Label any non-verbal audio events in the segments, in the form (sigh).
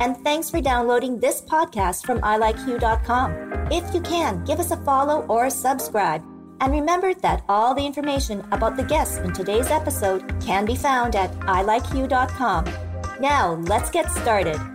and thanks for downloading this podcast from ilikeyou.com. If you can, give us a follow or a subscribe. And remember that all the information about the guests in today's episode can be found at ilikeyou.com. Now, let's get started.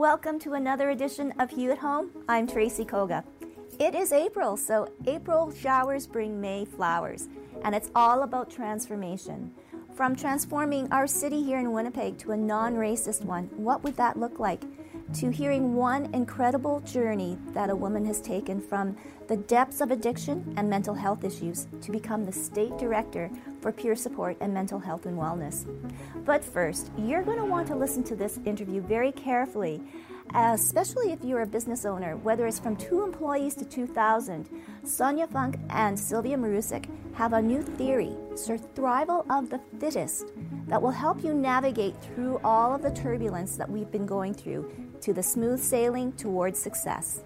Welcome to another edition of You at Home. I'm Tracy Koga. It is April, so April showers bring May flowers, and it's all about transformation. From transforming our city here in Winnipeg to a non racist one, what would that look like? To hearing one incredible journey that a woman has taken from the depths of addiction and mental health issues to become the state director for peer support and mental health and wellness. But first, you're going to want to listen to this interview very carefully, especially if you're a business owner, whether it's from two employees to 2,000. Sonia Funk and Sylvia Marusyk have a new theory, survival of the fittest, that will help you navigate through all of the turbulence that we've been going through to the smooth sailing towards success.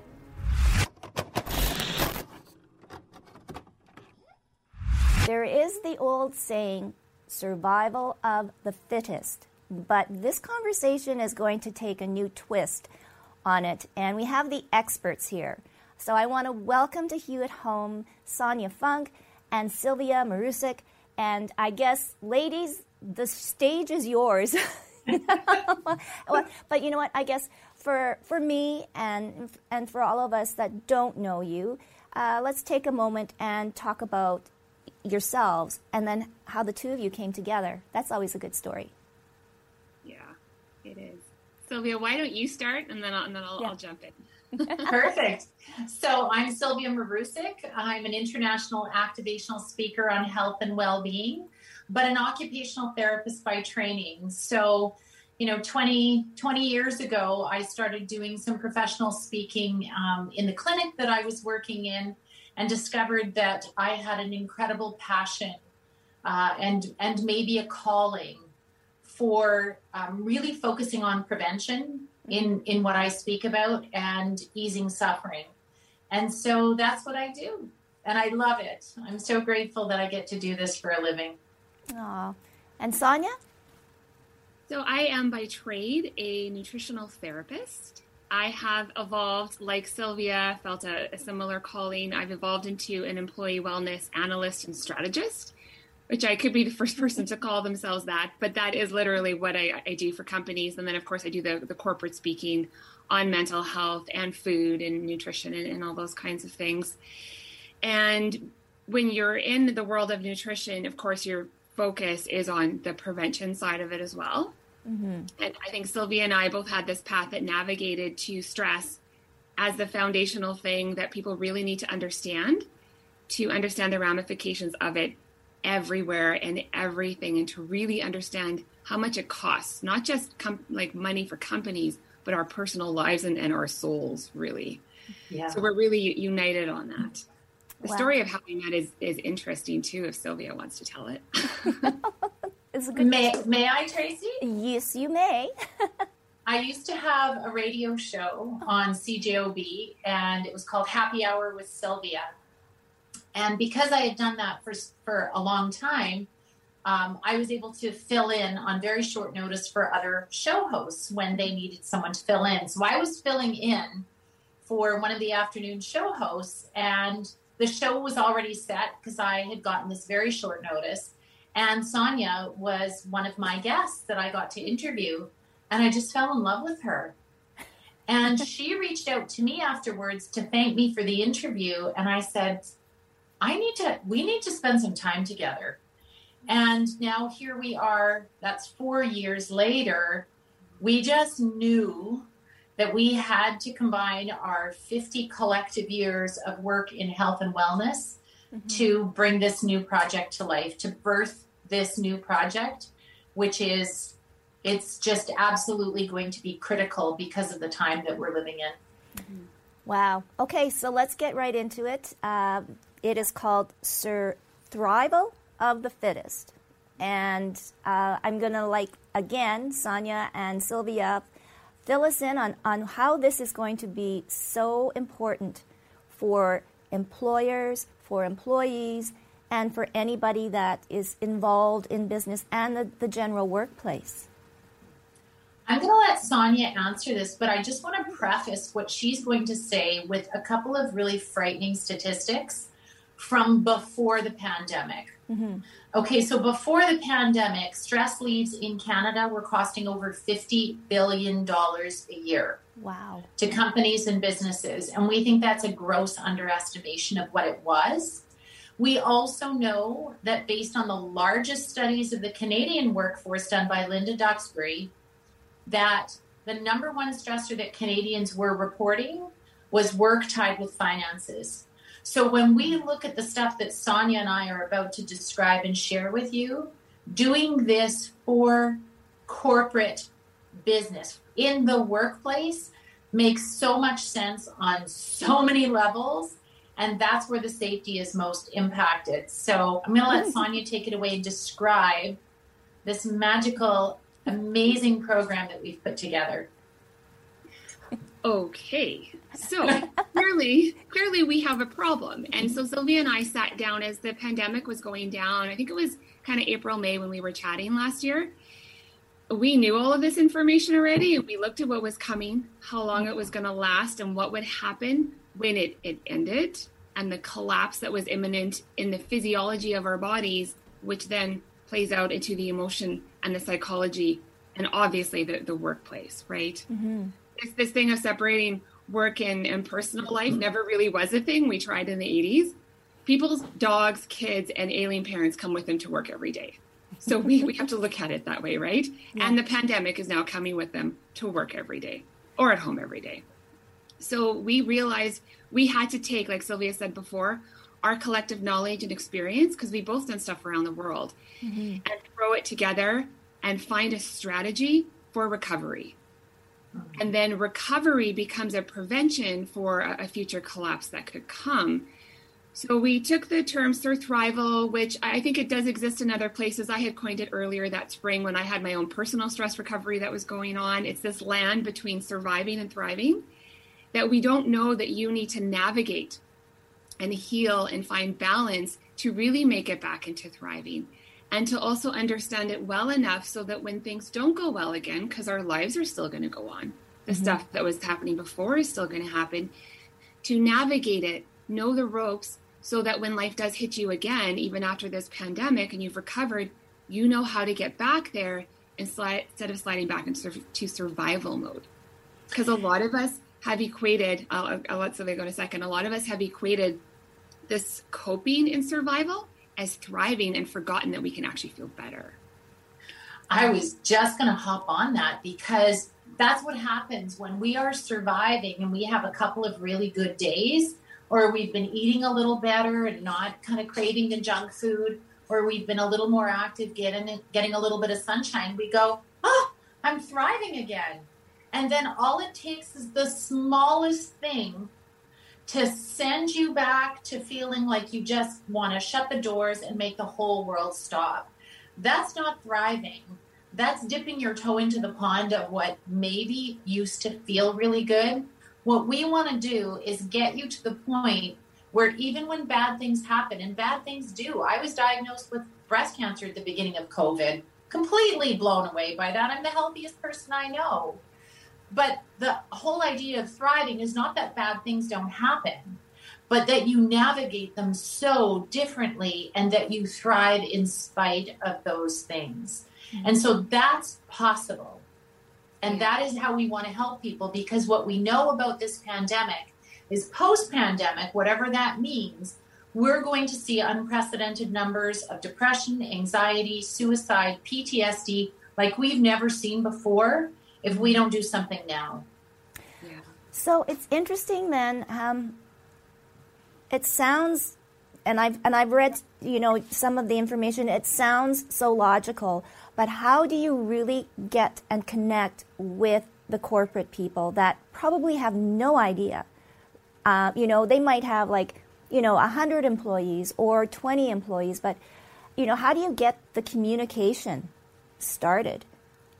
There is the old saying, survival of the fittest, but this conversation is going to take a new twist on it, and we have the experts here. So I want to welcome to at Home Sonia Funk and Sylvia Marusyk. And I guess, ladies, the stage is yours. (laughs) but you know what? I guess for for me and and for all of us that don't know you, uh, let's take a moment and talk about yourselves and then how the two of you came together. That's always a good story. Yeah, it is. Sylvia, why don't you start and then I'll, and then I'll, yeah. I'll jump in. (laughs) Perfect. So I'm Sylvia Marusyk. I'm an international activational speaker on health and well-being, but an occupational therapist by training. So, you know, 20, 20 years ago, I started doing some professional speaking um, in the clinic that I was working in and discovered that I had an incredible passion uh, and and maybe a calling for um, really focusing on prevention in in what I speak about and easing suffering. And so that's what I do. And I love it. I'm so grateful that I get to do this for a living. Aw. And Sonia? So I am by trade a nutritional therapist. I have evolved, like Sylvia, felt a, a, similar calling. I've evolved into an employee wellness analyst and strategist, which I could be the first (laughs) person to call themselves that, but that is literally what I, I do for companies. And then, of course, I do the, the corporate speaking on mental health and food and nutrition and, and all those kinds of things. And when you're in the world of nutrition, of course, your focus is on the prevention side of it as well. Mm-hmm. And I think Sylvia and I both had this path that navigated to stress as the foundational thing that people really need to understand to understand the ramifications of it everywhere and everything and to really understand how much it costs not just com- like money for companies but our personal lives and, and our souls really yeah. so we're really united on that the wow. story of how we met is, is interesting too if sylvia wants to tell it (laughs) It's a good may, may I, Tracy? Yes, you may. (laughs) I used to have a radio show on CJOB, and it was called Happy Hour with Sylvia. And because I had done that for for a long time, um, I was able to fill in on very short notice for other show hosts when they needed someone to fill in. So I was filling in for one of the afternoon show hosts, and the show was already set because I had gotten this very short notice. And Sonia was one of my guests that I got to interview, and I just fell in love with her. And (laughs) she reached out to me afterwards to thank me for the interview. And I said, I need to, we need to spend some time together. And now here we are, that's four years later. We just knew that we had to combine our 50 collective years of work in health and wellness mm-hmm. to bring this new project to life, to birth this new project, which is, it's just absolutely going to be critical because of the time that we're living in. Mm-hmm. Wow. Okay, so let's get right into it. Uh, it is called Sir Thrival of the Fittest. And uh, I'm going to, like, again, Sonia and Sylvia, fill us in on, on how this is going to be so important for employers, for employees, and for anybody that is involved in business and the, the general workplace. I'm going to let Sonia answer this, but I just want to preface what she's going to say with a couple of really frightening statistics from before the pandemic. Mm-hmm. Okay, so before the pandemic, stress leaves in Canada were costing over $50 billion a year. Wow. To companies and businesses. And we think that's a gross underestimation of what it was. We also know that based on the largest studies of the Canadian workforce done by Linda Duxbury, that the number one stressor that Canadians were reporting was work tied with finances. So when we look at the stuff that Sonia and I are about to describe and share with you, doing this for corporate business in the workplace makes so much sense on so many levels. And that's where the safety is most impacted. So I'm going to let Sonia take it away and describe this magical, amazing program that we've put together. Okay. So clearly, clearly we have a problem. And so Sylvia and I sat down as the pandemic was going down. I think it was kind of April, May when we were chatting last year. We knew all of this information already. We looked at what was coming, how long it was going to last, and what would happen when it, it ended, and the collapse that was imminent in the physiology of our bodies, which then plays out into the emotion and the psychology, and obviously the, the workplace, right? Mm-hmm this, this thing of separating work and, and personal life never really was a thing. We tried in the 80s. People's dogs, kids, and alien parents come with them to work every day. So we, we have to look at it that way, right? Yeah. And the pandemic is now coming with them to work every day or at home every day. So we realized we had to take, like Sylvia said before, our collective knowledge and experience, because we both done stuff around the world, mm-hmm. and throw it together and find a strategy for recovery. And then recovery becomes a prevention for a, future collapse that could come. So we took the term surthrival, which I think it does exist in other places. I had coined it earlier that spring when I had my own personal stress recovery that was going on. It's this land between surviving and thriving that we don't know that you need to navigate and heal and find balance to really make it back into thriving and to also understand it well enough so that when things don't go well again, because our lives are still going to go on, the mm-hmm. stuff that was happening before is still going to happen, to navigate it, know the ropes, so that when life does hit you again, even after this pandemic and you've recovered, you know how to get back there instead of sliding back into survival mode. Because a lot of us have equated, I'll, I'll let Sylvia go in a second, a lot of us have equated this coping in survival as thriving and forgotten that we can actually feel better. I was just going to hop on that because that's what happens when we are surviving and we have a couple of really good days, or we've been eating a little better and not kind of craving the junk food, or we've been a little more active, getting getting a little bit of sunshine. We go, oh, I'm thriving again. And then all it takes is the smallest thing to send you back to feeling like you just want to shut the doors and make the whole world stop. That's not thriving. That's dipping your toe into the pond of what maybe used to feel really good. What we want to do is get you to the point where even when bad things happen, and bad things do, I was diagnosed with breast cancer at the beginning of COVID, completely blown away by that. I'm the healthiest person I know. But the whole idea of thriving is not that bad things don't happen, but that you navigate them so differently and that you thrive in spite of those things. Mm-hmm. And so that's possible. And that is how we want to help people because what we know about this pandemic is post pandemic, whatever that means, we're going to see unprecedented numbers of depression, anxiety, suicide, PTSD like we've never seen before if we don't do something now. Yeah. So it's interesting then. Um, it sounds, and I've and I've read you know some of the information. It sounds so logical, but how do you really get and connect with the corporate people that probably have no idea? Uh, you know, they might have like you know 100 employees or 20 employees, but you know, how do you get the communication started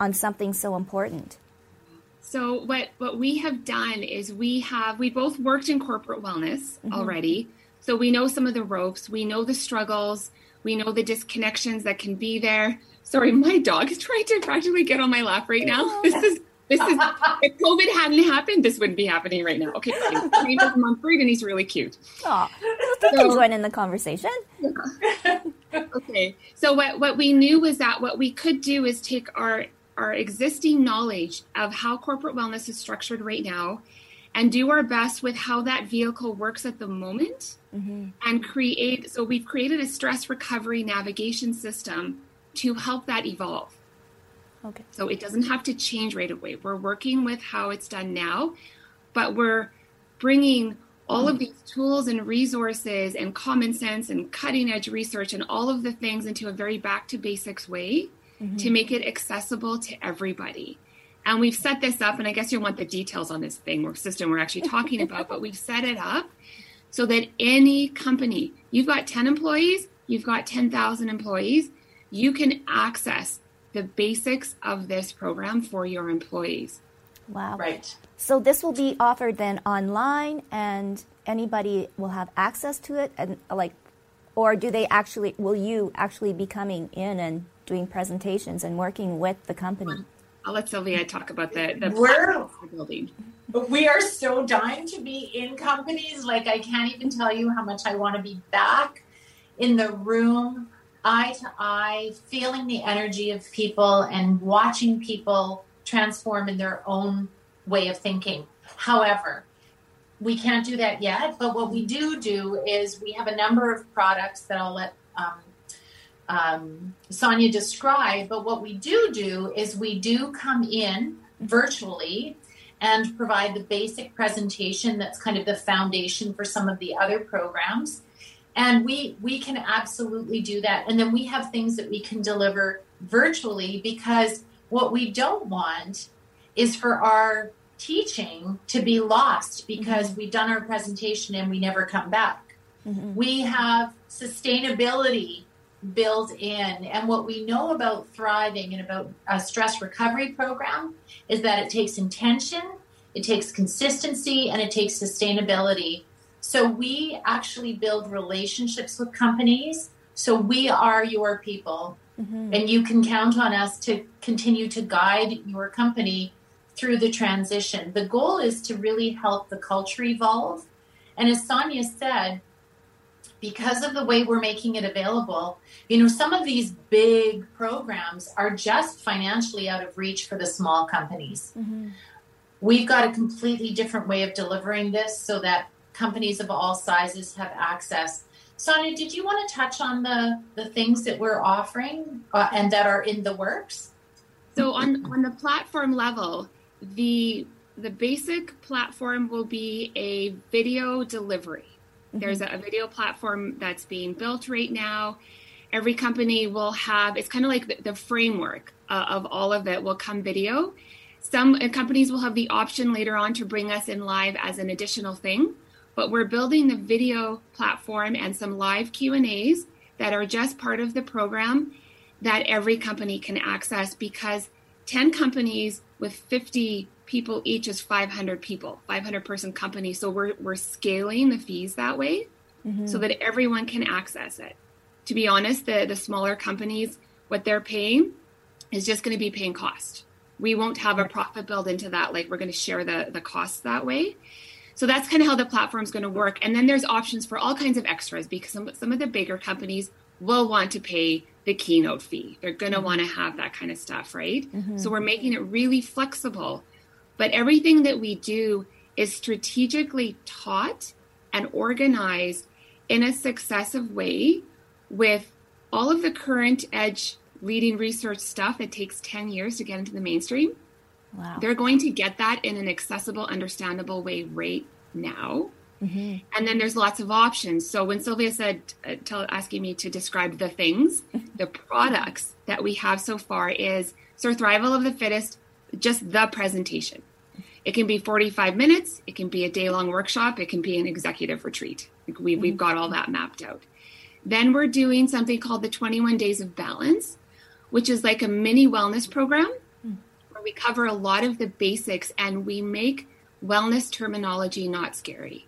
on something so important? So what what we have done is we have we both worked in corporate wellness mm-hmm. already. So we know some of the ropes, we know the struggles, we know the disconnections that can be there. Sorry, (laughs) my dog is trying to practically get on my lap right now. Oh. This is this is if COVID hadn't happened, this wouldn't be happening right now. Okay, he's a month breed and he's really cute. Oh, they so, can join in the conversation. Yeah. (laughs) okay, so what what we knew was that what we could do is take our our existing knowledge of how corporate wellness is structured right now and do our best with how that vehicle works at the moment mm-hmm. and create so we've created a stress recovery navigation system to help that evolve. Okay. So it doesn't have to change right away. We're working with how it's done now but we're bringing all of these tools and resources and common sense and cutting edge research and all of the things into a very back to basics way mm-hmm. to make it accessible to everybody. And we've set this up, and I guess you want the details on this thing or system we're actually talking (laughs) about, but we've set it up so that any company, you've got 10 employees, you've got 10,000 employees, you can access the basics of this program for your employees. Wow. Right. So this will be offered then online and anybody will have access to it and like or do they actually will you actually be coming in and doing presentations and working with the company. I'll let Sylvia talk about the, the we're, building. But we are so dying to be in companies. Like I can't even tell you how much I want to be back in the room, eye to eye, feeling the energy of people and watching people transform in their own way of thinking. However, we can't do that yet, but what we do do is we have a number of products that I'll let um, um, Sonia described. But what we do do is we do come in virtually and provide the basic presentation that's kind of the foundation for some of the other programs. And we we can absolutely do that. And then we have things that we can deliver virtually because what we don't want is for our teaching to be lost because mm-hmm. we've done our presentation and we never come back. Mm-hmm. We have sustainability built in. And what we know about thriving and about a stress recovery program is that it takes intention, it takes consistency, and it takes sustainability. So we actually build relationships with companies. So we are your people. Mm-hmm. And you can count on us to continue to guide your company through the transition. The goal is to really help the culture evolve. And as Sonia said, because of the way we're making it available, you know, some of these big programs are just financially out of reach for the small companies. Mm-hmm. We've got a completely different way of delivering this so that companies of all sizes have access. Sonia, did you want to touch on the, the things that we're offering uh, and that are in the works? So on, on the platform level, the the basic platform will be a video delivery. There's a, a video platform that's being built right now. Every company will have, it's kind of like the, the framework uh, of all of it will come video. Some uh, companies will have the option later on to bring us in live as an additional thing, but we're building the video platform and some live Q&As that are just part of the program that every company can access because 10 companies with 50 people each is 500 people 500 person company. So we're, we're scaling the fees that way mm-hmm. so that everyone can access it. To be honest the, the smaller companies what they're paying is just going to be paying cost. We won't have a profit built into that like we're going to share the, the costs that way. So that's kind of how the platform is going to work. And then there's options for all kinds of extras because some, some of the bigger companies will want to pay the keynote fee. They're going to mm-hmm. want to have that kind of stuff right? Mm-hmm. so we're making it really flexible but everything that we do is strategically taught and organized in a successive way with all of the current edge leading research stuff that takes 10 years to get into the mainstream. Wow. They're going to get that in an accessible, understandable way right now. Mm-hmm. And then there's lots of options. So when Sylvia said, uh, tell, asking me to describe the things, (laughs) the products that we have so far is Surthrival of the Fittest, just the presentation. It can be 45 minutes, it can be a day long workshop, it can be an executive retreat. We, we've mm-hmm. got all that mapped out. Then we're doing something called the 21 Days of Balance, which is like a mini wellness program mm. where we cover a lot of the basics and we make wellness terminology not scary.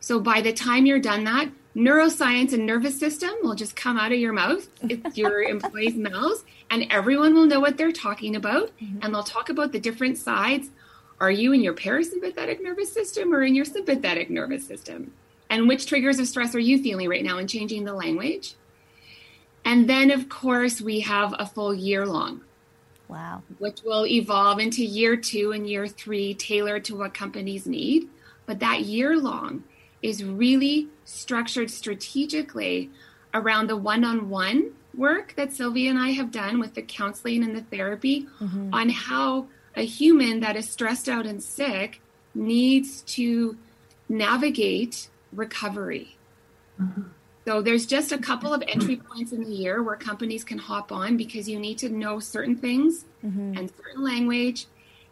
So by the time you're done that, neuroscience and nervous system will just come out of your mouth, it's your (laughs) employees' mouths, and everyone will know what they're talking about. Mm-hmm. And they'll talk about the different sides. Are you in your parasympathetic nervous system or in your sympathetic nervous system? And which triggers of stress are you feeling right now and changing the language? And then, of course, we have a full year long. Wow. Which will evolve into year two and year three, tailored to what companies need. But that year long is really structured strategically around the one on one work that Sylvia and I have done with the counseling and the therapy mm-hmm. on how a human that is stressed out and sick needs to navigate recovery. Mm-hmm. So there's just a couple of entry points in the year where companies can hop on because you need to know certain things mm-hmm. and certain language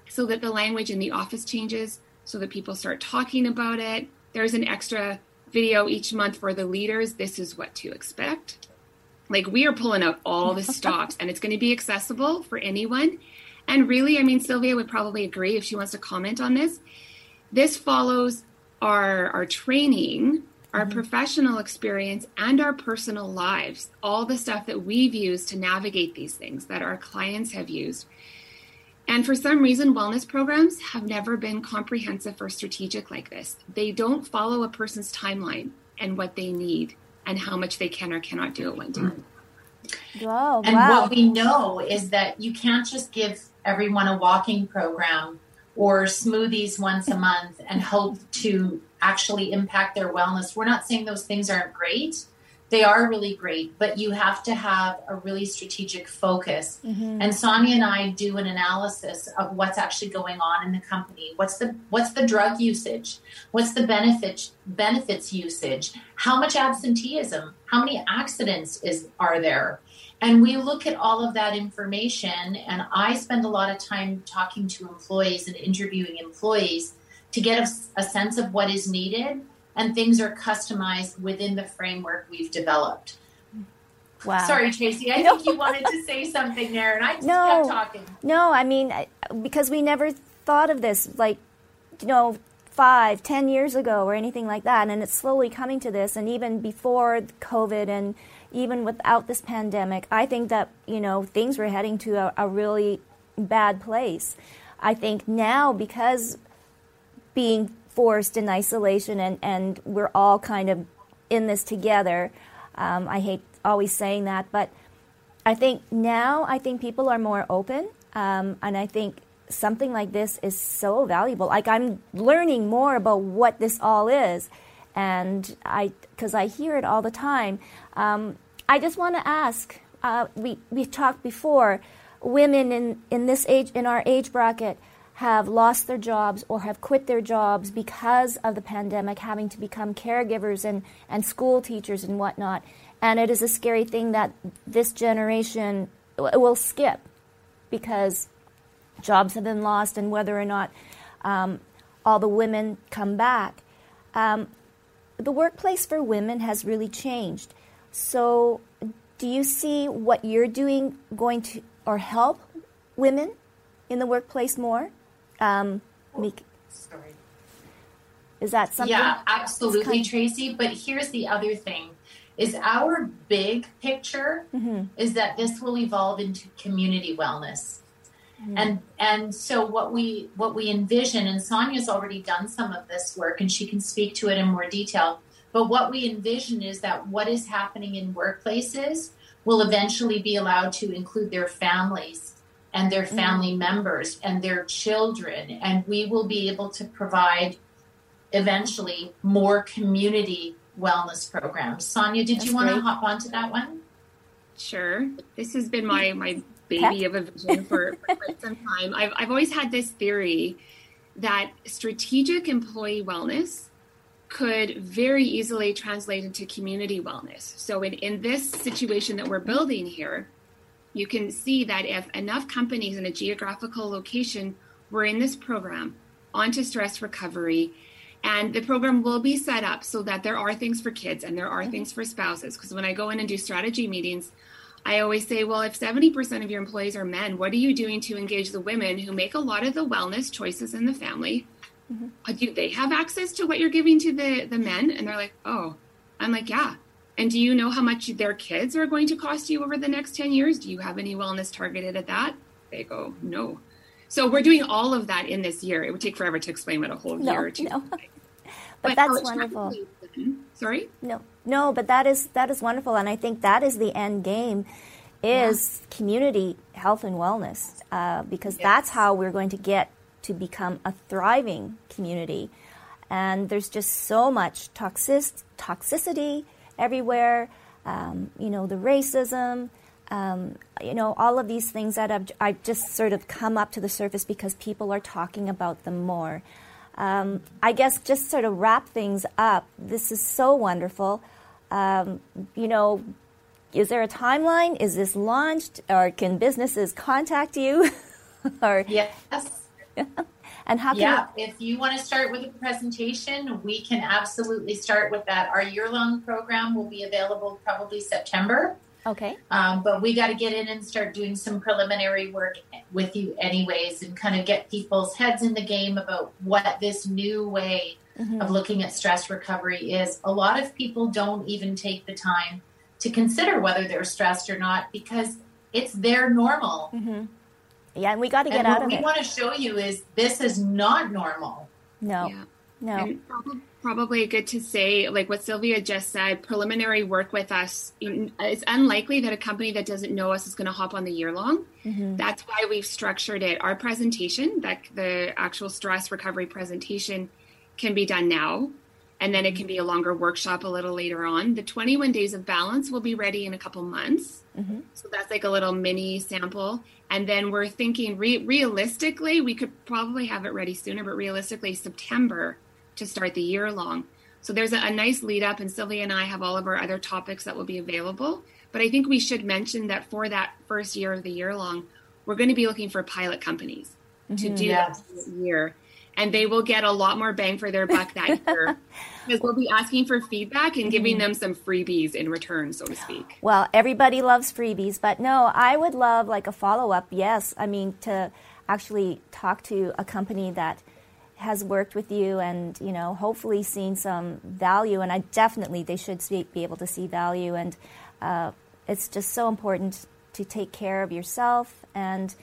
so that the language in the office changes so that people start talking about it there's an extra video each month for the leaders. This is what to expect. Like we are pulling out all the stops and it's going to be accessible for anyone. And really, I mean, Sylvia would probably agree if she wants to comment on this. This follows our, our training, our mm-hmm. professional experience, and our personal lives, all the stuff that we've used to navigate these things that our clients have used. And for some reason, wellness programs have never been comprehensive or strategic like this. They don't follow a person's timeline and what they need and how much they can or cannot do at one time. Whoa, and wow. what we know is that you can't just give everyone a walking program or smoothies once a month and hope to actually impact their wellness. We're not saying those things aren't great, they are really great, but you have to have a really strategic focus. Mm-hmm. And Sonia and I do an analysis of what's actually going on in the company. What's the what's the drug usage? What's the benefit benefits usage? How much absenteeism? How many accidents is are there? And we look at all of that information and I spend a lot of time talking to employees and interviewing employees to get a, a sense of what is needed and things are customized within the framework we've developed. Wow. Sorry, Tracy. I (laughs) no. think you wanted to say something there, and I just no, kept talking. No, I mean, because we never thought of this, like, you know, five, ten years ago or anything like that. And it's slowly coming to this. And even before COVID and even without this pandemic, I think that, you know, things were heading to a, a really bad place. I think now, because being forced in isolation and, and we're all kind of in this together. Um, I hate always saying that, but I think now I think people are more open, um, and I think something like this is so valuable. Like I'm learning more about what this all is, and I because I hear it all the time. Um, I just want to ask. Uh, we we talked before. Women in in this age in our age bracket have lost their jobs or have quit their jobs because of the pandemic, having to become caregivers and, and school teachers and whatnot. And it is a scary thing that this generation will skip because jobs have been lost and whether or not um, all the women come back. Um, the workplace for women has really changed. So, do you see what you're doing going to or help women in the workplace more? Um, Meek. Sorry. Is that something? Yeah, absolutely, kind of... Tracy. But here's the other thing: is our big picture mm-hmm. is that this will evolve into community wellness. Mm-hmm. And and so what we what we envision, and Sonia's already done some of this work, and she can speak to it in more detail. But what we envision is that what is happening in workplaces will eventually be allowed to include their families and their mm-hmm. family mm-hmm. members and their children. And we will be able to provide eventually more community wellness programs. Sonia, did That's you want to hop onto that one? Sure. This has been my my (laughs) baby of a vision for, for quite some time. I've I've always had this theory that strategic employee wellness could very easily translate into community wellness. So in, in this situation that we're building here, you can see that if enough companies in a geographical location were in this program onto stress recovery, and the program will be set up so that there are things for kids and there are mm-hmm. things for spouses. Because when I go in and do strategy meetings, I always say, well, if 70% of your employees are men, what are you doing to engage the women who make a lot of the wellness choices in the family? Mm-hmm. Uh, do they have access to what you're giving to the, the men? And they're like, oh, I'm like, yeah. And do you know how much their kids are going to cost you over the next 10 years? Do you have any wellness targeted at that? They go, no. So we're doing all of that in this year. It would take forever to explain what a whole no, year or two. No. (laughs) but, but that's wonderful. Sorry? No. No, but that is that is wonderful and I think that is the end game is yeah. community health and wellness uh, because yes. that's how we're going to get to become a thriving community. And there's just so much toxic, toxicity everywhere. Um, you know, the racism, um, you know, all of these things that I've, I've, just sort of come up to the surface because people are talking about them more. Um, I guess just sort of wrap things up. This is so wonderful. Um, you know, is there a timeline? Is this launched, or can businesses contact you? (laughs) or yes, (laughs) and how can yeah, if you want to start with a presentation, we can absolutely start with that. Our year-long program will be available probably September. Okay. Um, but we got to get in and start doing some preliminary work with you, anyways, and kind of get people's heads in the game about what this new way mm-hmm. of looking at stress recovery is. A lot of people don't even take the time to consider whether they're stressed or not because it's their normal. Mm-hmm. Yeah, and we got to get out of it. What we want to show you is this is not normal. No. Yeah. No. probably good to say, like what Sylvia just said, preliminary work with us. It's unlikely that a company that doesn't know us is going to hop on the year long. Mm-hmm. That's why we've structured it. Our presentation, that the actual stress recovery presentation, can be done now and then it can be a longer workshop a little later on. The 21 days of balance will be ready in a couple months. Mm-hmm. So that's like a little mini sample. And then we're thinking re- realistically, we could probably have it ready sooner, but realistically, September to start the year long. So there's a, a nice lead up, and Sylvia and I have all of our other topics that will be available. But I think we should mention that for that first year of the year long, we're going to be looking for pilot companies mm-hmm. to do yes. that year and they will get a lot more bang for their buck that (laughs) year because we'll be asking for feedback and giving mm-hmm. them some freebies in return, so to speak. Well, everybody loves freebies, but no, I would love like a follow up. Yes, I mean to actually talk to a company that has worked with you and you know hopefully seen some value and i definitely they should be able to see value and uh, it's just so important to take care of yourself and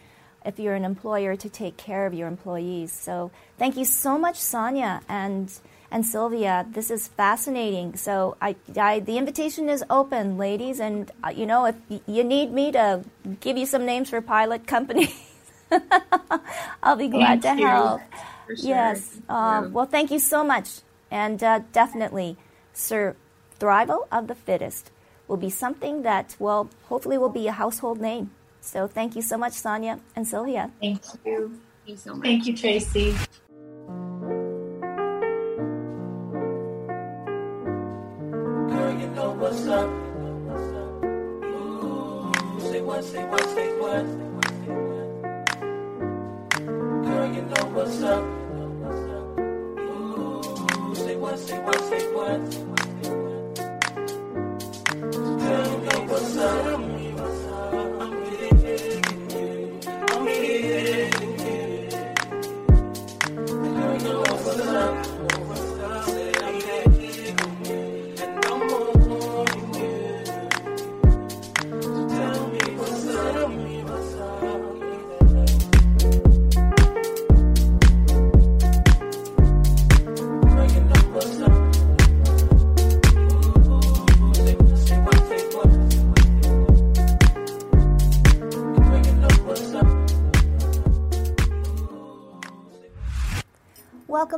if you're an employer to take care of your employees. So thank you so much, Sonia and and Sylvia. This is fascinating. So I, I the invitation is open, ladies, and uh, you know if you need me to give you some names for pilot companies, (laughs) I'll be glad thank to you. help. Sure. Yes. Uh, well, thank you so much, and uh, definitely, Thrival of the Fittest will be something that well, hopefully, will be a household name. So thank you so much, Sonia and Sylvia. Thank you. Thank you so much. Thank you, Tracy. Girl, you know what's up. Ooh, say what, say what, say what. Girl, you know what's up. Ooh, say what, say what, say what. Girl, you know what's up.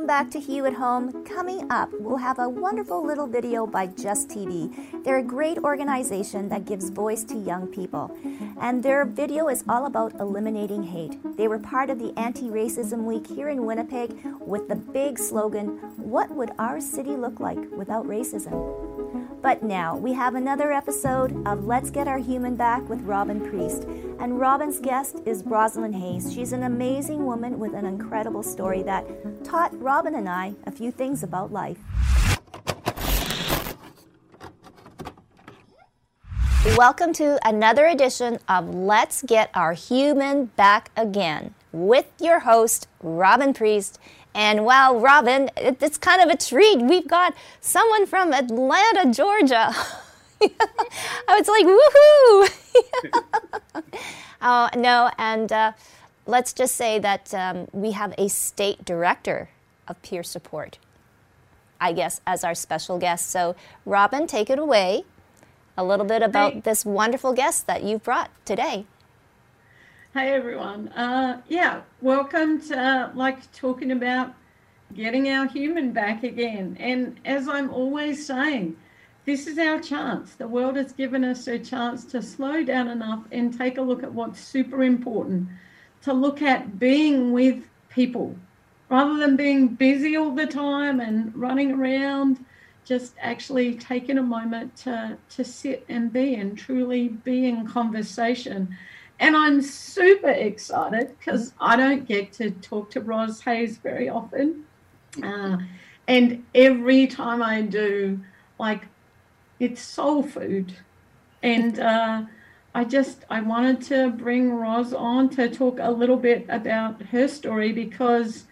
Back to You at Home. Coming up, we'll have a wonderful little video by Just TV. They're a great organization that gives voice to young people. And their video is all about eliminating hate. They were part of the Anti Racism Week here in Winnipeg with the big slogan What would our city look like without racism? But now we have another episode of Let's Get Our Human Back with Robin Priest. And Robin's guest is Roslind Hayes. She's an amazing woman with an incredible story that taught Robin and I a few things about life. Welcome to another edition of Let's Get Our Human Back Again with your host, Robin Priest and well, Robin, it's kind of a treat. We've got someone from Atlanta, Georgia. (laughs) I was like, woohoo! (laughs) oh, no, and uh, let's just say that um, we have a state director of peer support, I guess, as our special guest. So, Robin, take it away. A little bit about hey. this wonderful guest that you've brought today. Hey everyone. Uh, yeah, welcome to uh, like talking about getting our human back again. And as I'm always saying, this is our chance. The world has given us a chance to slow down enough and take a look at what's super important, to look at being with people rather than being busy all the time and running around just actually taking a moment to, to sit and be and truly be in conversation and I'm super excited because I don't get to talk to Roz Hayes very often. Uh, and every time I do, like, it's soul food. And uh, I just, I wanted to bring Roz on to talk a little bit about her story because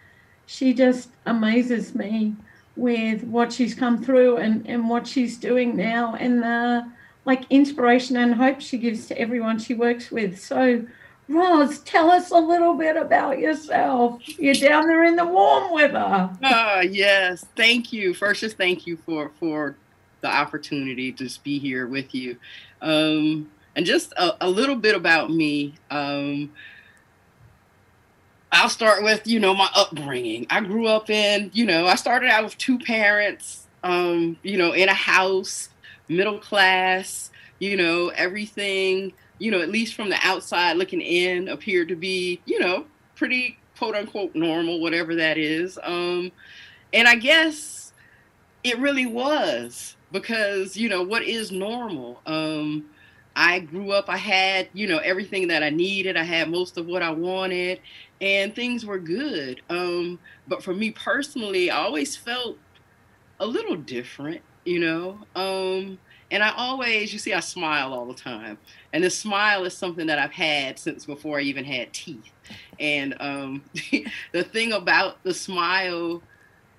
she just amazes me with what she's come through and, and what she's doing now. And the, like inspiration and hope she gives to everyone she works with. So, Ros, tell us a little bit about yourself. You're down there in the warm weather. Ah, uh, yes. Thank you. First, just thank you for for the opportunity to just be here with you. Um, and just a, a, little bit about me. Um, I'll start with, you know, my upbringing. I grew up in, you know, I started out with two parents, um, you know, in a house middle class, you know, everything, you know, at least from the outside looking in, appeared to be, you know, pretty quote unquote normal, whatever that is. Um, and I guess it really was because, you know, what is normal? Um, I grew up, I had, you know, everything that I needed. I had most of what I wanted and things were good. Um, but for me personally, I always felt a little different you know? Um and i always you see i smile all the time. And the smile is something that i've had since before i even had teeth. And um (laughs) the thing about the smile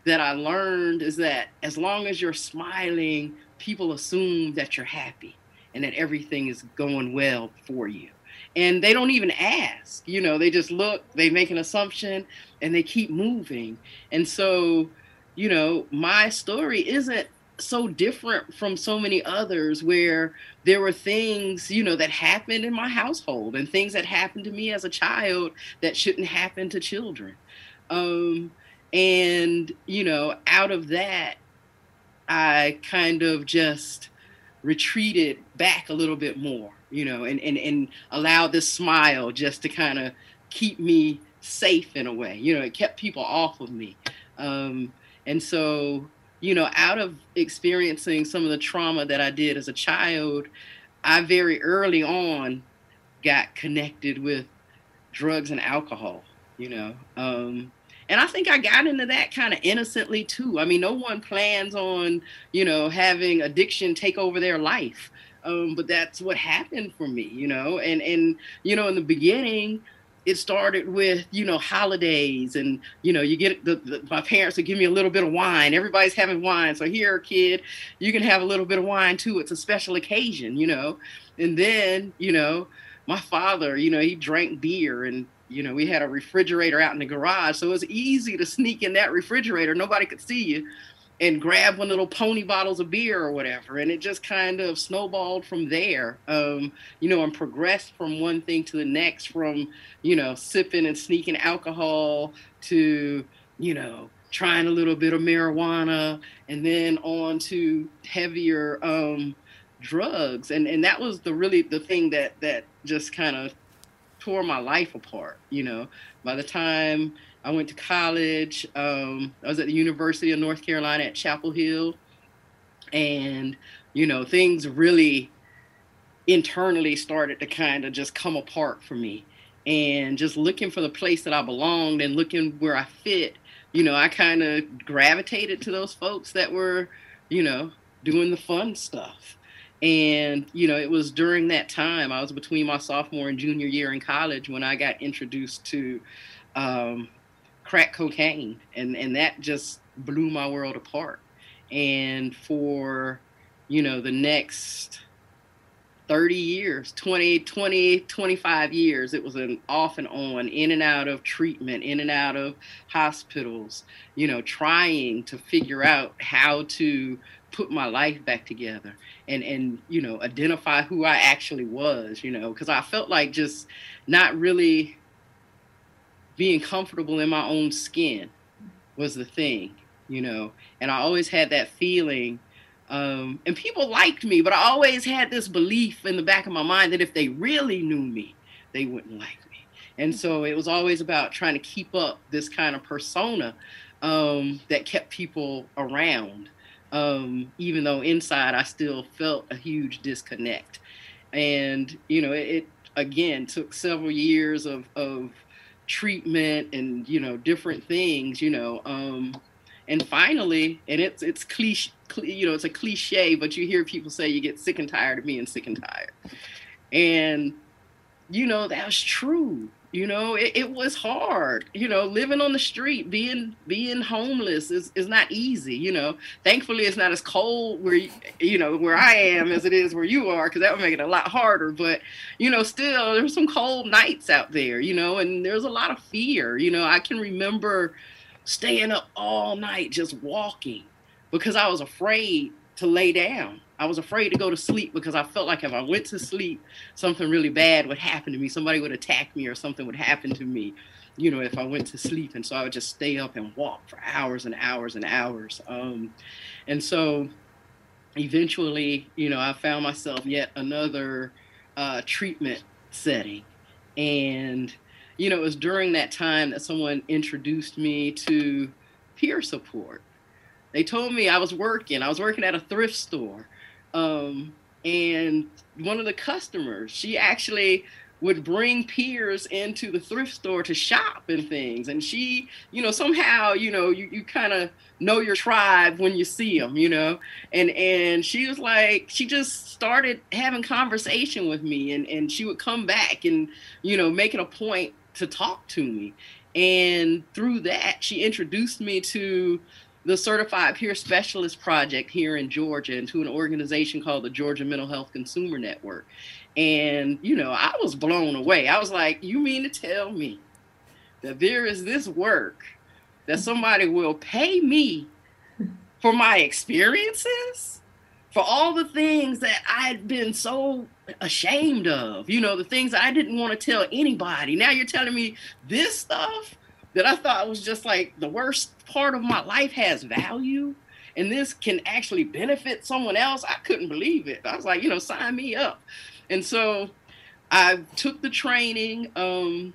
that i learned is that as long as you're smiling people assume that you're happy and that everything is going well for you. And they don't even ask you know? They just look they make an assumption and they keep moving. And so you know my story isn't so different from so many others where there were things you know that happened in my household and things that happened to me as a child that shouldn't happen to children. Um, and you know out of that i kind of just retreated back a little bit more you know and and, and allowed this smile just to kind of keep me safe in a way you know it kept people off of me. Um, and so you know, out of experiencing some of the trauma that I did as a child, I very early on got connected with drugs and alcohol, you know. Um, and I think I got into that kind of innocently too. I mean, no one plans on, you know, having addiction take over their life. Um, but that's what happened for me, you know. And and you know, in the beginning, it started with you know holidays and you know you get the, the, my parents would give me a little bit of wine. Everybody's having wine. So here kid you can have a little bit of wine too. It's a special occasion you know? And then you know my father you know he drank beer and you know we had a refrigerator out in the garage. So it was easy to sneak in that refrigerator. Nobody could see you and grab one little pony bottles of beer or whatever and it just kind of snowballed from there. Um, you know and progressed from one thing to the next from you know sipping and sneaking alcohol to you know trying a little bit of marijuana and then on to heavier um, drugs. And and that was the really the thing that that just kind of tore my life apart you know. By the time i went to college um, i was at the university of north carolina at chapel hill. And you know things really internally started to kind of just come apart for me. And just looking for the place that i belonged and looking where i fit you know i kind of gravitated to those folks that were you know doing the fun stuff. And you know it was during that time i was between my sophomore and junior year in college when i got introduced to um, crack cocaine and and that just blew my world apart. And for you know the next 30 years 20 20 25 years it was an off and on in and out of treatment in and out of hospitals you know trying to figure out how to put my life back together and and you know identify who I actually was you know because I felt like just not really being comfortable in my own skin was the thing you know and I always had that feeling um, and people liked me but I always had this belief in the back of my mind that if they really knew me they wouldn't like me and so it was always about trying to keep up this kind of persona um, that kept people around um, even though inside I still felt a huge disconnect. And, you know, it, it again took several years of, of treatment and, you know, different things, you know. Um, and finally, and it's it's cliche, you know, it's a cliche, but you hear people say you get sick and tired of being sick and tired. And, you know, that was true you know it, it, was hard you know living on the street being being homeless is, is not easy you know. Thankfully it's not as cold where you, you know where i am as it is where you are because that would make it a lot harder but you know still there's some cold nights out there you know and there's a lot of fear you know. I can remember staying up all night just walking because i was afraid to lay down I was afraid to go to sleep because I felt like if I went to sleep, something really bad would happen to me. Somebody would attack me or something would happen to me, you know, if I went to sleep. And so I would just stay up and walk for hours and hours and hours. Um, and so eventually, you know, I found myself yet another uh, treatment setting. And, you know, it was during that time that someone introduced me to peer support. They told me I was working, I was working at a thrift store um, and one of the customers, she actually would bring peers into the thrift store to shop and things. And she, you know, somehow, you know, you, you kind of know your tribe when you see them, you know. And and she was like, she just started having conversation with me, and and she would come back and you know make it a point to talk to me. And through that, she introduced me to the Certified Peer Specialist Project here in Georgia and to an organization called the Georgia Mental Health Consumer Network. And, you know, I was blown away. I was like, you mean to tell me that there is this work that somebody will pay me for my experiences? For all the things that I'd been so ashamed of, you know, the things I didn't want to tell anybody. Now you're telling me this stuff that I thought was just like the worst part of my life has value and this can actually benefit someone else. I couldn't believe it. I was like, you know, sign me up. And so I took the training um,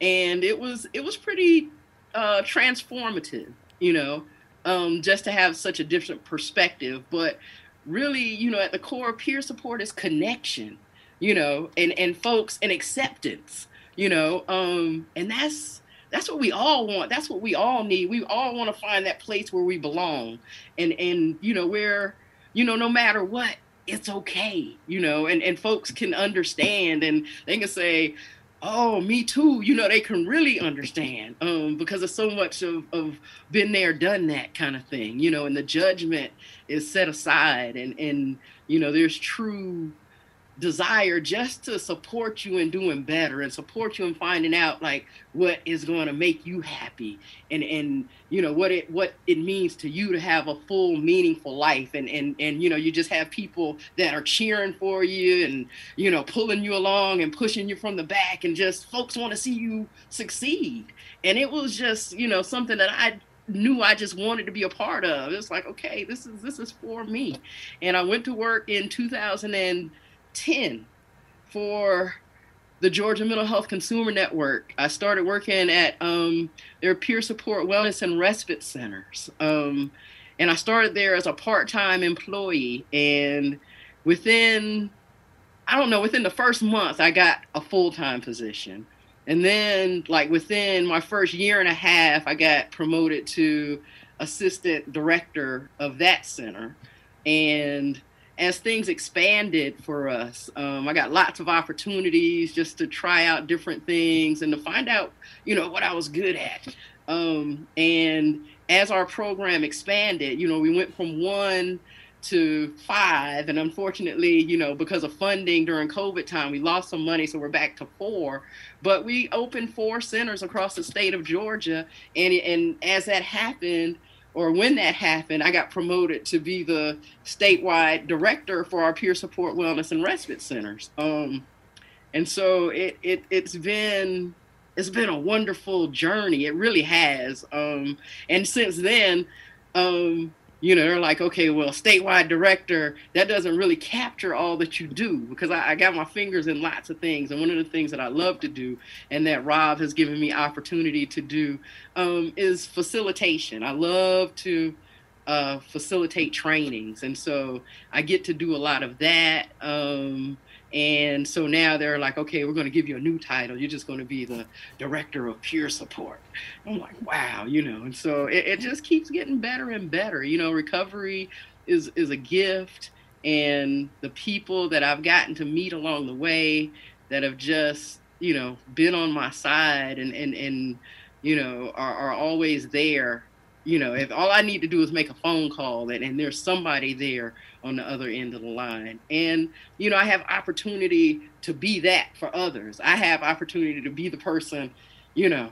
and it was it was pretty uh, transformative, you know, um, just to have such a different perspective. But really, you know, at the core, peer support is connection, you know, and and folks and acceptance, you know, um, and that's that's what we all want. That's what we all need. We all want to find that place where we belong and and you know where you know no matter what it's okay you know and and folks can understand and they can say oh me too you know they can really understand um because of so much of of been there done that kind of thing you know and the judgment is set aside and and you know there's true desire just to support you in doing better and support you in finding out like what is going to make you happy and and you know what it what it means to you to have a full meaningful life and and and you know you just have people that are cheering for you and you know pulling you along and pushing you from the back and just folks want to see you succeed and it was just you know something that I knew I just wanted to be a part of. It's like, okay, this is this is for me. And I went to work in 2010 for the Georgia Mental Health Consumer Network. I started working at um, their peer support wellness and respite centers. Um, and I started there as a part-time employee. And within, I don't know, within the first month, I got a full-time position. And then, like within my first year and a half, I got promoted to assistant director of that center. And as things expanded for us, um, I got lots of opportunities just to try out different things and to find out, you know, what I was good at. Um, and as our program expanded, you know, we went from one to five. And unfortunately, you know, because of funding during COVID time, we lost some money. So we're back to four. But we opened four centers across the state of Georgia. And, and as that happened, or when that happened, I got promoted to be the statewide director for our peer support wellness and respite centers. Um, and so it, it it's been it's been a wonderful journey. It really has. Um, and since then, um, you know, they're like, okay, well, statewide director, that doesn't really capture all that you do because I, I, got my fingers in lots of things. And one of the things that I love to do and that Rob has given me opportunity to do um, is facilitation. I love to uh, facilitate trainings. And so I get to do a lot of that. Um, and so now they're like, okay, we're going to give you a new title. You're just going to be the director of peer support. I'm like, wow, you know. And so it, it just keeps getting better and better. You know, recovery is is a gift, and the people that I've gotten to meet along the way that have just you know been on my side and and and you know are, are always there you know, if all I need to do is make a phone call and, and there's somebody there on the other end of the line. And, you know, I have opportunity to be that for others. I have opportunity to be the person, you know,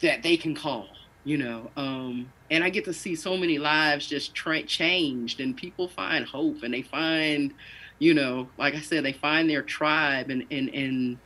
that they can call, you know. Um, and I get to see so many lives just tra- changed and people find hope and they find, you know, like I said, they find their tribe and, and, and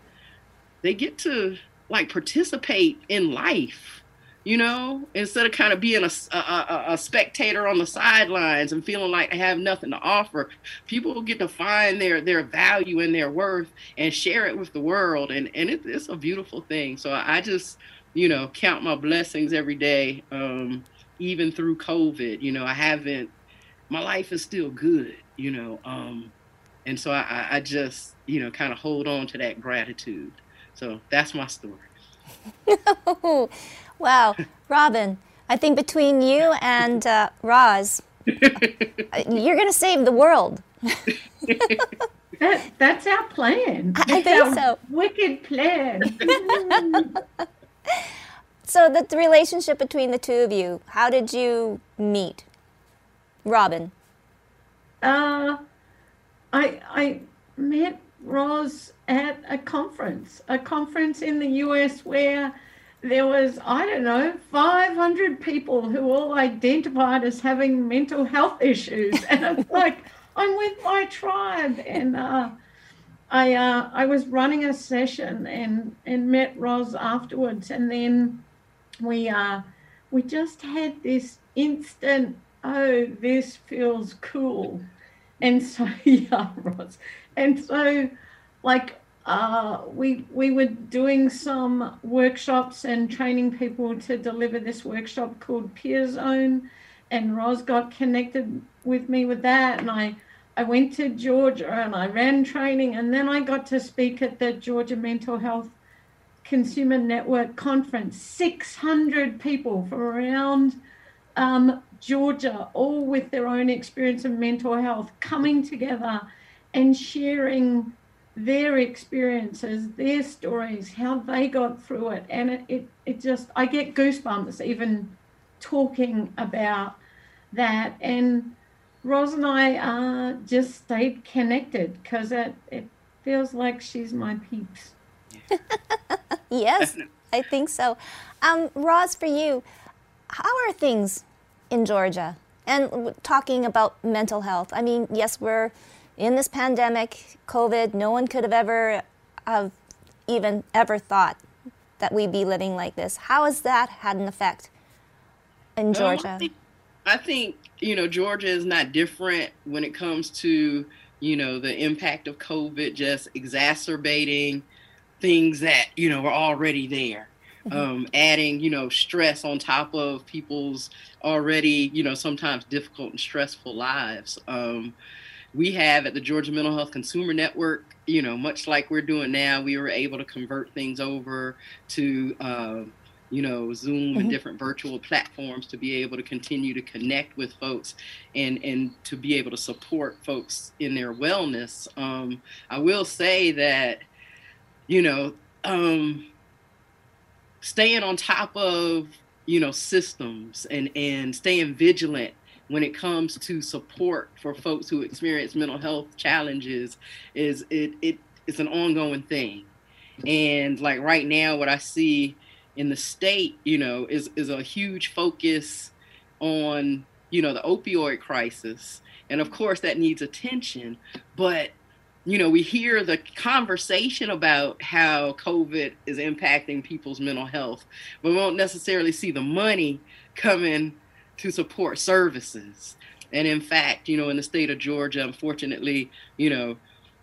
they get to like participate in life you know, instead of kind of being a, a, a, spectator on the sidelines and feeling like they have nothing to offer, people get to find their, their value and their worth and share it with the world. And, and it, it's a beautiful thing. So I just, you know, count my blessings every day, um, even through COVID. You know, I haven't, my life is still good, you know. Um, and so I, I just, you know, kind of hold on to that gratitude. So that's my story. (laughs) Wow, Robin, I think between you and uh, Roz, you're going to save the world. (laughs) that, that's our plan. That's I think so. Wicked plan. (laughs) so the, the relationship between the two of you, how did you meet? Robin. Uh, I I met Roz at a conference, a conference in the US where there was, I don't know, 500 people who all identified as having mental health issues. And it's (laughs) like, I'm with my tribe. And uh, I, uh, I was running a session and, and met Roz afterwards. And then we, uh, we just had this instant, oh, this feels cool. And so, (laughs) yeah, Roz. And so, like, uh, we we were doing some workshops and training people to deliver this workshop called Peer Zone, and Roz got connected with me with that, and I I went to Georgia and I ran training, and then I got to speak at the Georgia Mental Health Consumer Network conference. Six hundred people from around um, Georgia, all with their own experience of mental health, coming together and sharing their experiences, their stories, how they got through it. And it, it, it just, I get goosebumps even talking about that. And Roz and I uh, just stayed connected because it, it feels like she's my peeps. (laughs) yes, I think so. Um, Roz, for you, how are things in Georgia? And talking about mental health, I mean, yes, we're in this pandemic, COVID, no one could have ever have even ever thought that we'd be living like this. How has that had an effect in Georgia? Um, I, think, I think you know Georgia is not different when it comes to you know the impact of COVID just exacerbating things that you know were already there. Mm-hmm. Um, adding, you know, stress on top of people's already, you know, sometimes difficult and stressful lives. Um, we have at the Georgia Mental Health Consumer Network, you know, much like we're doing now, we were able to convert things over to, uh, you know, Zoom mm-hmm. and different virtual platforms to be able to continue to connect with folks and and to be able to support folks in their wellness. Um, I will say that, you know, um, staying on top of you know systems and and staying vigilant when it comes to support for folks who experience mental health challenges is it it is an ongoing thing. And like right now what i see in the state you know is is a huge focus on you know the opioid crisis. And of course that needs attention. But you know we hear the conversation about how covid is impacting people's mental health but we won't necessarily see the money coming to support services. And in fact, you know, in the state of Georgia, unfortunately, you know,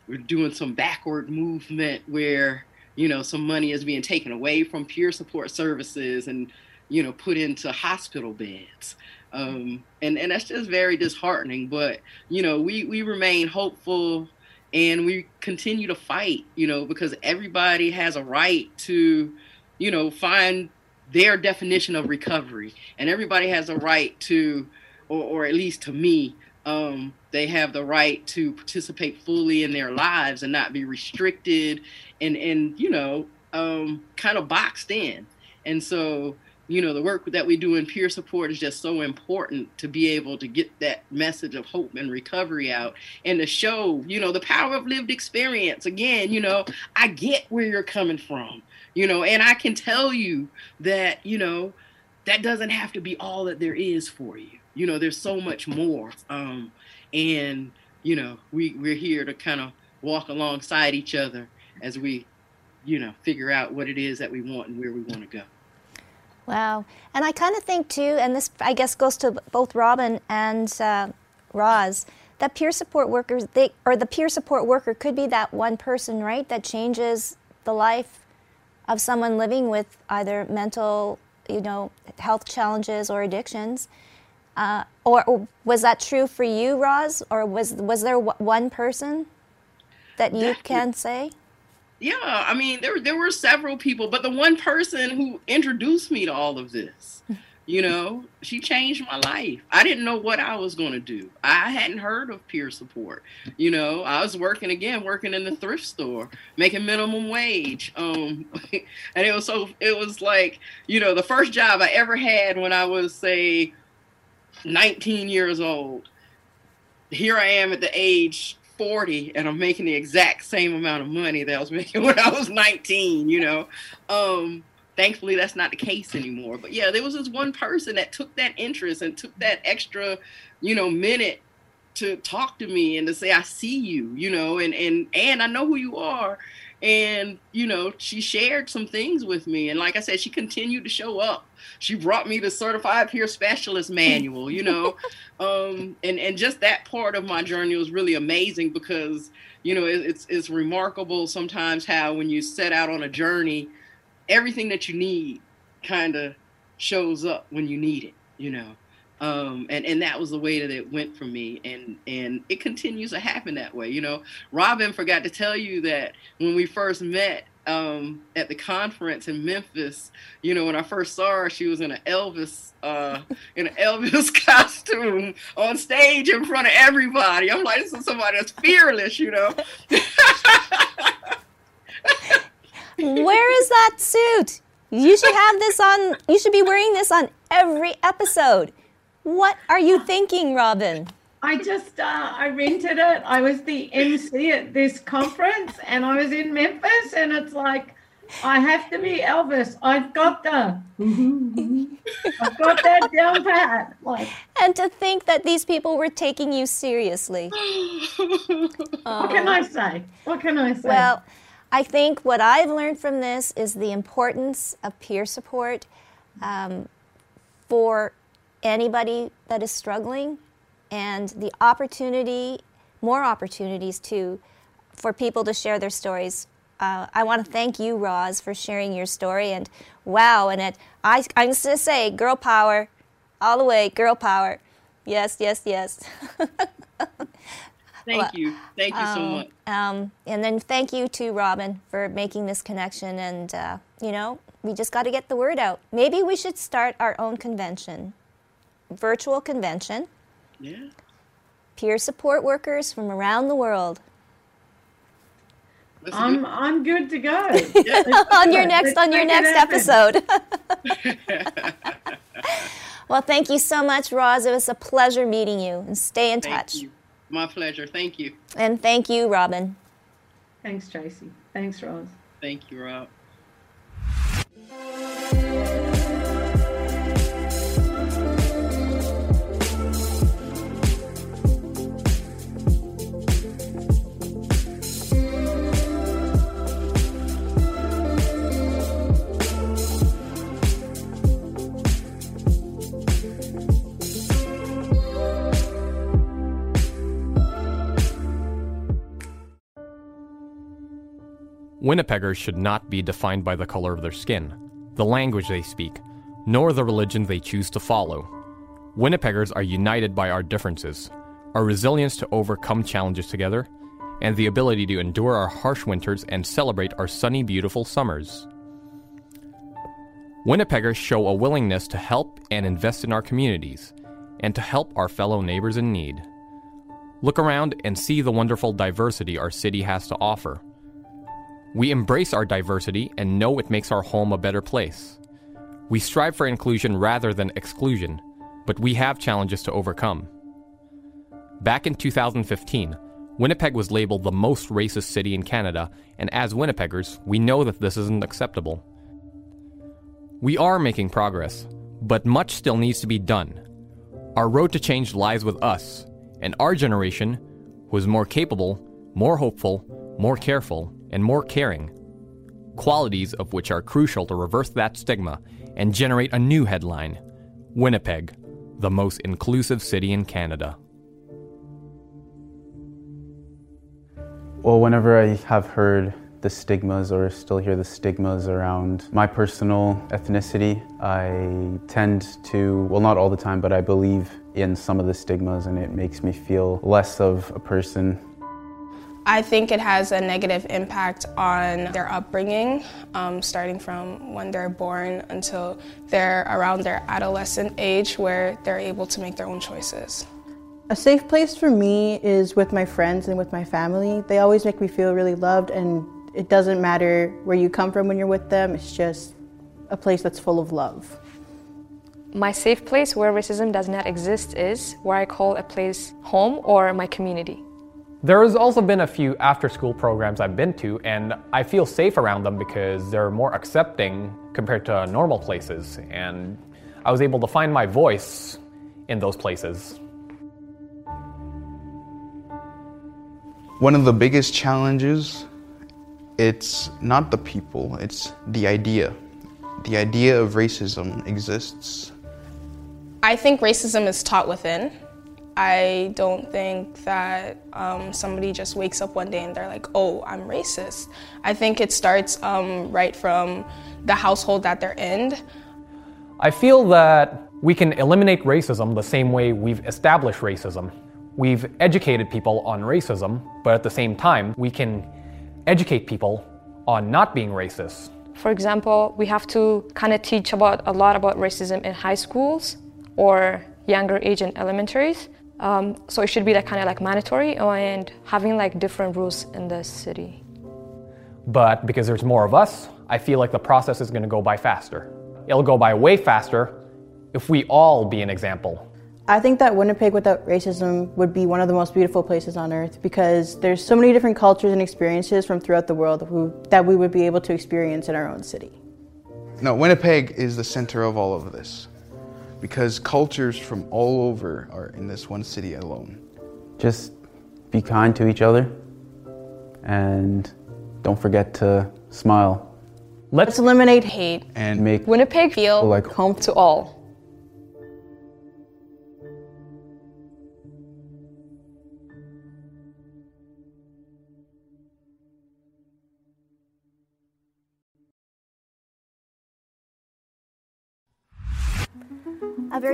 we're doing some backward movement where, you know, some money is being taken away from peer support services and, you know, put into hospital beds. Um, and, and that's just very disheartening. But, you know, we, we remain hopeful and we continue to fight, you know, because everybody has a right to, you know, find their definition of recovery, and everybody has a right to, or, or at least to me, um, they have the right to participate fully in their lives and not be restricted and and you know um, kind of boxed in. And so you know the work that we do in peer support is just so important to be able to get that message of hope and recovery out and to show you know the power of lived experience. Again you know i get where you're coming from you know and i can tell you that you know that doesn't have to be all that there is for you. You know there's so much more um and you know we we're here to kind of walk alongside each other as we you know figure out what it is that we want and where we want to go. Wow. And i kind of think too and this i guess goes to both robin and uh, roz that peer support workers they or the peer support worker could be that one person right that changes the life of someone living with either mental, you know, health challenges or addictions. Uh, or, or, was that true for you, Roz? Or was was there one person that you that, can say? Yeah, I mean, there there were several people, but the one person who introduced me to all of this you know she changed my life. I didn't know what i was going to do. I hadn't heard of peer support. You know i was working again working in the thrift store making minimum wage um (laughs) and it was so it was like you know the first job i ever had when i was say 19 years old here i am at the age 40 and i'm making the exact same amount of money that i was (laughs) making when i was 19 you know? Um thankfully that's not the case anymore. But yeah there was this one person that took that interest and took that extra you know minute to talk to me and to say i see you you know and and and i know who you are. And you know she shared some things with me. And like i said she continued to show up. She brought me the certified peer specialist manual you know. (laughs) Um and and just that part of my journey was really amazing because you know it, it's it's remarkable sometimes how when you set out on a journey everything that you need kind of shows up when you need it, you know. Um, and and that was the way that it went for me, and and it continues to happen that way. You know, Robin forgot to tell you that when we first met um, at the conference in Memphis, you know, when I first saw her, she was in an Elvis uh, (laughs) in an Elvis (laughs) costume on stage in front of everybody. I'm like, this is somebody that's fearless, you know. (laughs) Where is that suit? You should have this on, you should be wearing this on every episode. What are you thinking, Robin? I just, uh, I rented it. I was the MC at this conference and I was in Memphis and it's like, I have to be Elvis. I've got the, I've got that down pat. Like, and to think that these people were taking you seriously. what can I say? What can I say? Well, I think what I've learned from this is the importance of peer support um, for anybody that is struggling and the opportunity, more opportunities too, for people to share their stories. Uh, I want to thank you, Roz, for sharing your story. And wow, and it, I, I'm just going to say, girl power, all the way, girl power. Yes, yes, yes. (laughs) Thank well, you. Thank you um, so much. Um, and then thank you to Robin for making this connection. And, uh, you know, we just got to get the word out. Maybe we should start our own convention, virtual convention. Yeah. Peer support workers from around the world. I'm I'm good to go. (laughs) on your next on your next episode. (laughs) (laughs) well, thank you so much, Roz. It was a pleasure meeting you, and stay in thank touch. You. My pleasure. Thank you. And thank you, Robin. Thanks, Tracy. Thanks, Rose. Thank you, Rob. Winnipeggers should not be defined by the color of their skin, the language they speak, nor the religion they choose to follow. Winnipeggers are united by our differences, our resilience to overcome challenges together, and the ability to endure our harsh winters and celebrate our sunny, beautiful summers. Winnipeggers show a willingness to help and invest in our communities, and to help our fellow neighbors in need. Look around and see the wonderful diversity our city has to offer. We embrace our diversity and know it makes our home a better place. We strive for inclusion rather than exclusion, but we have challenges to overcome. Back in 2015, Winnipeg was labeled the most racist city in Canada, and as Winnipeggers, we know that this isn't acceptable. We are making progress, but much still needs to be done. Our road to change lies with us, and our generation, who is more capable, more hopeful, more careful, and more caring, qualities of which are crucial to reverse that stigma and generate a new headline Winnipeg, the most inclusive city in Canada. Well, whenever I have heard the stigmas or still hear the stigmas around my personal ethnicity, I tend to, well, not all the time, but I believe in some of the stigmas and it makes me feel less of a person I think it has a negative impact on their upbringing, um, starting from when they're born until they're around their adolescent age where they're able to make their own choices. A safe place for me is with my friends and with my family. They always make me feel really loved, and it doesn't matter where you come from when you're with them, it's just a place that's full of love. My safe place where racism does not exist is where I call a place home or my community. There has also been a few after school programs I've been to, and I feel safe around them because they're more accepting compared to normal places, and I was able to find my voice in those places. One of the biggest challenges it's not the people, it's the idea. The idea of racism exists. I think racism is taught within. I don't think that um, somebody just wakes up one day and they're like, oh, I'm racist. I think it starts um, right from the household that they're in. I feel that we can eliminate racism the same way we've established racism. We've educated people on racism, but at the same time, we can educate people on not being racist. For example, we have to kind of teach about a lot about racism in high schools or younger age in elementaries um, so it should be like kind of like mandatory and having like different rules in the city. But because there's more of us, I feel like the process is going to go by faster. It'll go by way faster if we all be an example. I think that Winnipeg without racism would be one of the most beautiful places on earth because there's so many different cultures and experiences from throughout the world who, that we would be able to experience in our own city. No, Winnipeg is the center of all of this because cultures from all over are in this one city alone. Just be kind to each other and don't forget to smile. Let's eliminate hate and make Winnipeg feel like home to all.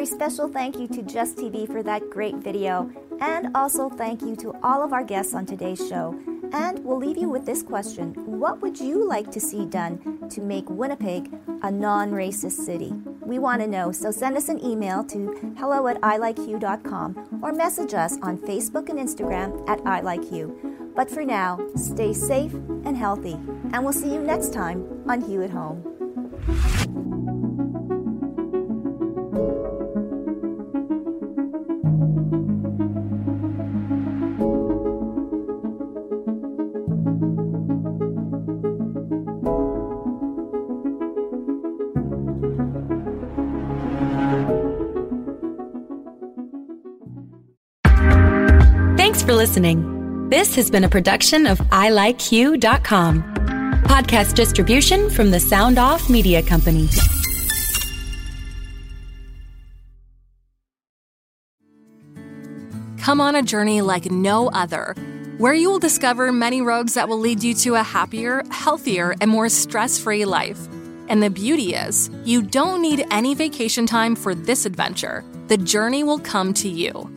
Special thank you to Just TV for that great video, and also thank you to all of our guests on today's show. And we'll leave you with this question What would you like to see done to make Winnipeg a non racist city? We want to know, so send us an email to hello at ilikeyou.com or message us on Facebook and Instagram at ilikeyou. But for now, stay safe and healthy, and we'll see you next time on You at Home. For listening. This has been a production of ilikeyou.com. Podcast distribution from the Sound Off Media Company. Come on a journey like no other, where you will discover many roads that will lead you to a happier, healthier, and more stress free life. And the beauty is, you don't need any vacation time for this adventure. The journey will come to you.